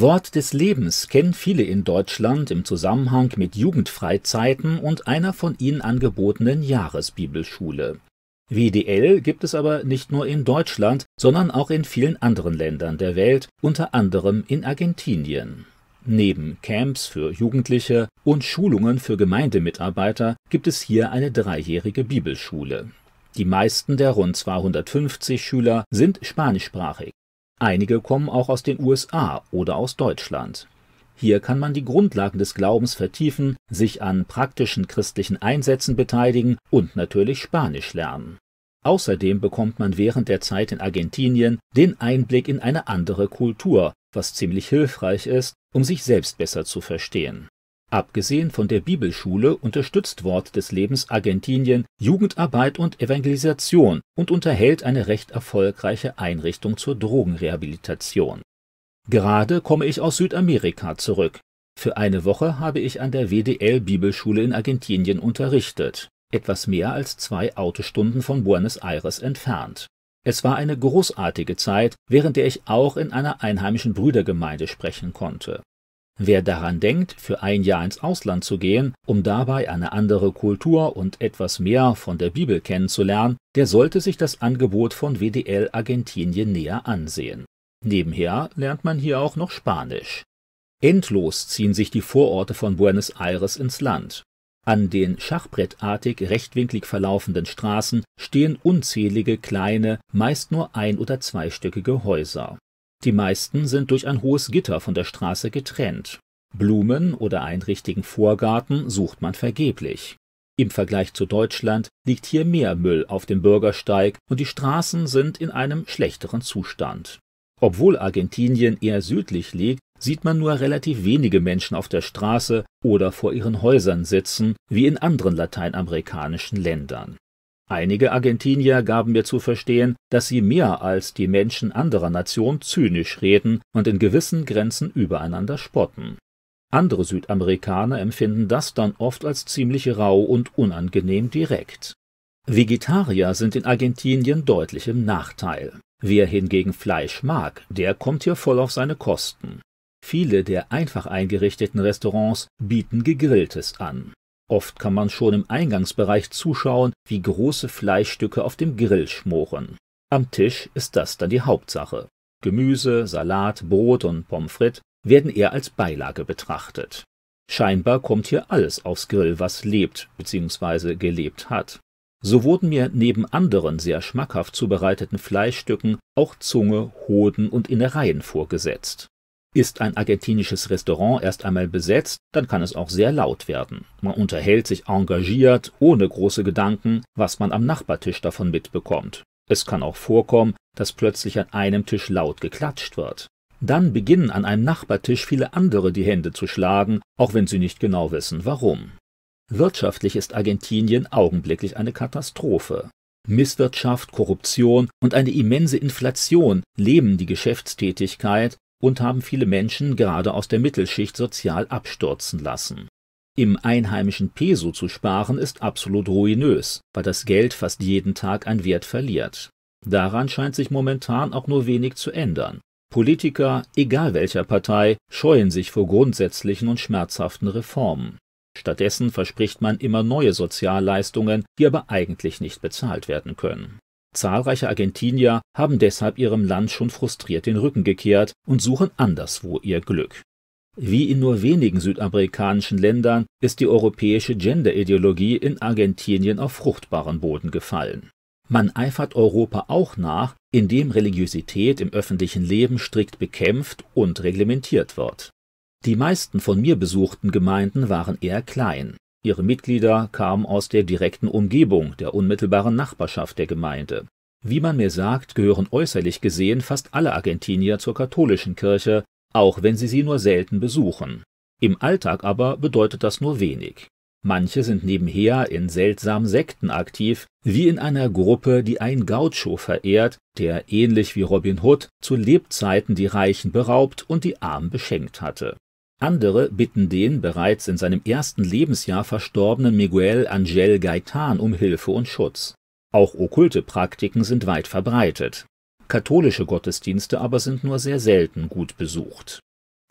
Wort des Lebens kennen viele in Deutschland im Zusammenhang mit Jugendfreizeiten und einer von ihnen angebotenen Jahresbibelschule. WDL gibt es aber nicht nur in Deutschland, sondern auch in vielen anderen Ländern der Welt, unter anderem in Argentinien. Neben Camps für Jugendliche und Schulungen für Gemeindemitarbeiter gibt es hier eine dreijährige Bibelschule. Die meisten der rund 250 Schüler sind spanischsprachig. Einige kommen auch aus den USA oder aus Deutschland. Hier kann man die Grundlagen des Glaubens vertiefen, sich an praktischen christlichen Einsätzen beteiligen und natürlich Spanisch lernen. Außerdem bekommt man während der Zeit in Argentinien den Einblick in eine andere Kultur, was ziemlich hilfreich ist, um sich selbst besser zu verstehen. Abgesehen von der Bibelschule unterstützt Wort des Lebens Argentinien Jugendarbeit und Evangelisation und unterhält eine recht erfolgreiche Einrichtung zur Drogenrehabilitation. Gerade komme ich aus Südamerika zurück. Für eine Woche habe ich an der WDL Bibelschule in Argentinien unterrichtet, etwas mehr als zwei Autostunden von Buenos Aires entfernt. Es war eine großartige Zeit, während der ich auch in einer einheimischen Brüdergemeinde sprechen konnte. Wer daran denkt, für ein Jahr ins Ausland zu gehen, um dabei eine andere Kultur und etwas mehr von der Bibel kennenzulernen, der sollte sich das Angebot von WDL Argentinien näher ansehen. Nebenher lernt man hier auch noch Spanisch. Endlos ziehen sich die Vororte von Buenos Aires ins Land. An den schachbrettartig rechtwinklig verlaufenden Straßen stehen unzählige kleine, meist nur ein- oder zweistöckige Häuser. Die meisten sind durch ein hohes Gitter von der Straße getrennt. Blumen oder einen richtigen Vorgarten sucht man vergeblich. Im Vergleich zu Deutschland liegt hier mehr Müll auf dem Bürgersteig und die Straßen sind in einem schlechteren Zustand. Obwohl Argentinien eher südlich liegt, sieht man nur relativ wenige Menschen auf der Straße oder vor ihren Häusern sitzen, wie in anderen lateinamerikanischen Ländern. Einige Argentinier gaben mir zu verstehen, dass sie mehr als die Menschen anderer Nationen zynisch reden und in gewissen Grenzen übereinander spotten. Andere Südamerikaner empfinden das dann oft als ziemlich rau und unangenehm direkt. Vegetarier sind in Argentinien deutlich im Nachteil. Wer hingegen Fleisch mag, der kommt hier voll auf seine Kosten. Viele der einfach eingerichteten Restaurants bieten Gegrilltes an. Oft kann man schon im Eingangsbereich zuschauen, wie große Fleischstücke auf dem Grill schmoren. Am Tisch ist das dann die Hauptsache. Gemüse, Salat, Brot und Pommes frites werden eher als Beilage betrachtet. Scheinbar kommt hier alles aufs Grill, was lebt bzw. gelebt hat. So wurden mir neben anderen sehr schmackhaft zubereiteten Fleischstücken auch Zunge, Hoden und Innereien vorgesetzt. Ist ein argentinisches Restaurant erst einmal besetzt, dann kann es auch sehr laut werden. Man unterhält sich engagiert, ohne große Gedanken, was man am Nachbartisch davon mitbekommt. Es kann auch vorkommen, dass plötzlich an einem Tisch laut geklatscht wird. Dann beginnen an einem Nachbartisch viele andere die Hände zu schlagen, auch wenn sie nicht genau wissen, warum. Wirtschaftlich ist Argentinien augenblicklich eine Katastrophe. Misswirtschaft, Korruption und eine immense Inflation lähmen die Geschäftstätigkeit und haben viele Menschen gerade aus der Mittelschicht sozial abstürzen lassen. Im einheimischen Peso zu sparen ist absolut ruinös, weil das Geld fast jeden Tag an Wert verliert. Daran scheint sich momentan auch nur wenig zu ändern. Politiker, egal welcher Partei, scheuen sich vor grundsätzlichen und schmerzhaften Reformen. Stattdessen verspricht man immer neue Sozialleistungen, die aber eigentlich nicht bezahlt werden können. Zahlreiche Argentinier haben deshalb ihrem Land schon frustriert den Rücken gekehrt und suchen anderswo ihr Glück. Wie in nur wenigen südamerikanischen Ländern ist die europäische Genderideologie in Argentinien auf fruchtbaren Boden gefallen. Man eifert Europa auch nach, indem Religiosität im öffentlichen Leben strikt bekämpft und reglementiert wird. Die meisten von mir besuchten Gemeinden waren eher klein. Ihre Mitglieder kamen aus der direkten Umgebung, der unmittelbaren Nachbarschaft der Gemeinde. Wie man mir sagt, gehören äußerlich gesehen fast alle Argentinier zur katholischen Kirche, auch wenn sie sie nur selten besuchen. Im Alltag aber bedeutet das nur wenig. Manche sind nebenher in seltsamen Sekten aktiv, wie in einer Gruppe, die ein Gaucho verehrt, der ähnlich wie Robin Hood zu Lebzeiten die Reichen beraubt und die Armen beschenkt hatte. Andere bitten den bereits in seinem ersten Lebensjahr verstorbenen Miguel Angel Gaitan um Hilfe und Schutz. Auch okkulte Praktiken sind weit verbreitet. Katholische Gottesdienste aber sind nur sehr selten gut besucht.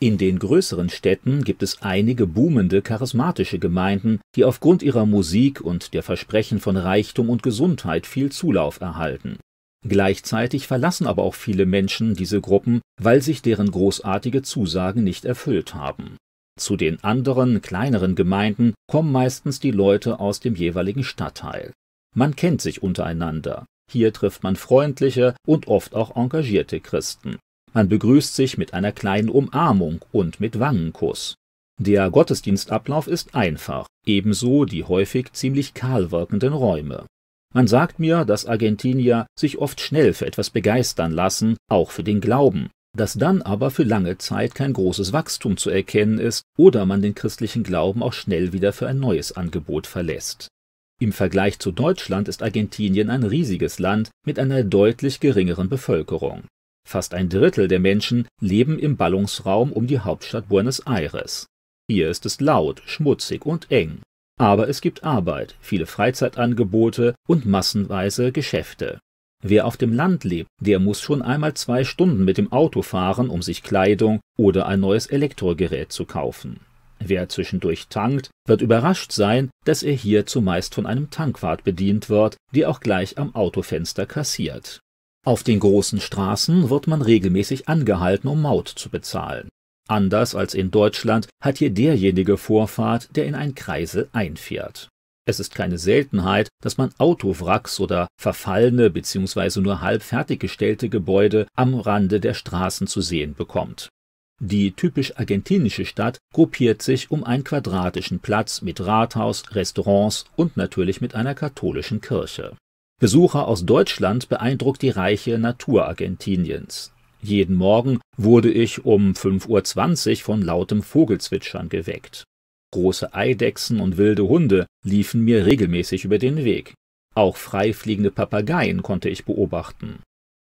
In den größeren Städten gibt es einige boomende charismatische Gemeinden, die aufgrund ihrer Musik und der Versprechen von Reichtum und Gesundheit viel Zulauf erhalten. Gleichzeitig verlassen aber auch viele Menschen diese Gruppen, weil sich deren großartige Zusagen nicht erfüllt haben. Zu den anderen, kleineren Gemeinden kommen meistens die Leute aus dem jeweiligen Stadtteil. Man kennt sich untereinander. Hier trifft man freundliche und oft auch engagierte Christen. Man begrüßt sich mit einer kleinen Umarmung und mit Wangenkuss. Der Gottesdienstablauf ist einfach, ebenso die häufig ziemlich kahl wirkenden Räume. Man sagt mir, dass Argentinier sich oft schnell für etwas begeistern lassen, auch für den Glauben, dass dann aber für lange Zeit kein großes Wachstum zu erkennen ist oder man den christlichen Glauben auch schnell wieder für ein neues Angebot verlässt. Im Vergleich zu Deutschland ist Argentinien ein riesiges Land mit einer deutlich geringeren Bevölkerung. Fast ein Drittel der Menschen leben im Ballungsraum um die Hauptstadt Buenos Aires. Hier ist es laut, schmutzig und eng. Aber es gibt Arbeit, viele Freizeitangebote und massenweise Geschäfte. Wer auf dem Land lebt, der muss schon einmal zwei Stunden mit dem Auto fahren, um sich Kleidung oder ein neues Elektrogerät zu kaufen. Wer zwischendurch tankt, wird überrascht sein, dass er hier zumeist von einem Tankwart bedient wird, der auch gleich am Autofenster kassiert. Auf den großen Straßen wird man regelmäßig angehalten, um Maut zu bezahlen. Anders als in Deutschland hat hier derjenige Vorfahrt, der in ein Kreisel einfährt. Es ist keine Seltenheit, dass man Autowracks oder verfallene bzw. nur halb fertiggestellte Gebäude am Rande der Straßen zu sehen bekommt. Die typisch argentinische Stadt gruppiert sich um einen quadratischen Platz mit Rathaus, Restaurants und natürlich mit einer katholischen Kirche. Besucher aus Deutschland beeindruckt die reiche Natur Argentiniens. Jeden Morgen wurde ich um 5.20 Uhr von lautem Vogelzwitschern geweckt. Große Eidechsen und wilde Hunde liefen mir regelmäßig über den Weg. Auch freifliegende Papageien konnte ich beobachten.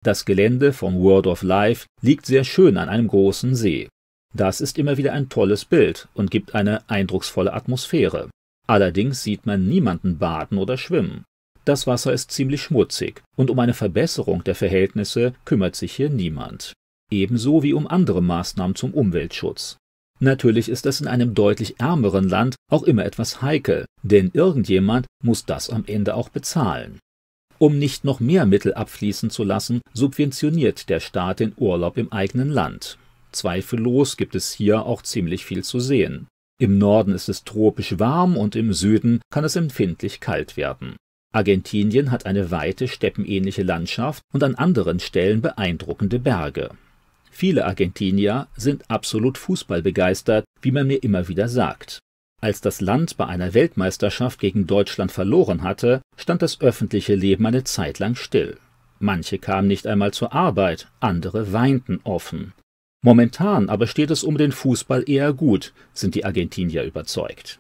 Das Gelände von World of Life liegt sehr schön an einem großen See. Das ist immer wieder ein tolles Bild und gibt eine eindrucksvolle Atmosphäre. Allerdings sieht man niemanden baden oder schwimmen. Das Wasser ist ziemlich schmutzig und um eine Verbesserung der Verhältnisse kümmert sich hier niemand. Ebenso wie um andere Maßnahmen zum Umweltschutz. Natürlich ist es in einem deutlich ärmeren Land auch immer etwas heikel, denn irgendjemand muss das am Ende auch bezahlen. Um nicht noch mehr Mittel abfließen zu lassen, subventioniert der Staat den Urlaub im eigenen Land. Zweifellos gibt es hier auch ziemlich viel zu sehen. Im Norden ist es tropisch warm und im Süden kann es empfindlich kalt werden. Argentinien hat eine weite steppenähnliche Landschaft und an anderen Stellen beeindruckende Berge. Viele Argentinier sind absolut fußballbegeistert, wie man mir immer wieder sagt. Als das Land bei einer Weltmeisterschaft gegen Deutschland verloren hatte, stand das öffentliche Leben eine Zeit lang still. Manche kamen nicht einmal zur Arbeit, andere weinten offen. Momentan aber steht es um den Fußball eher gut, sind die Argentinier überzeugt.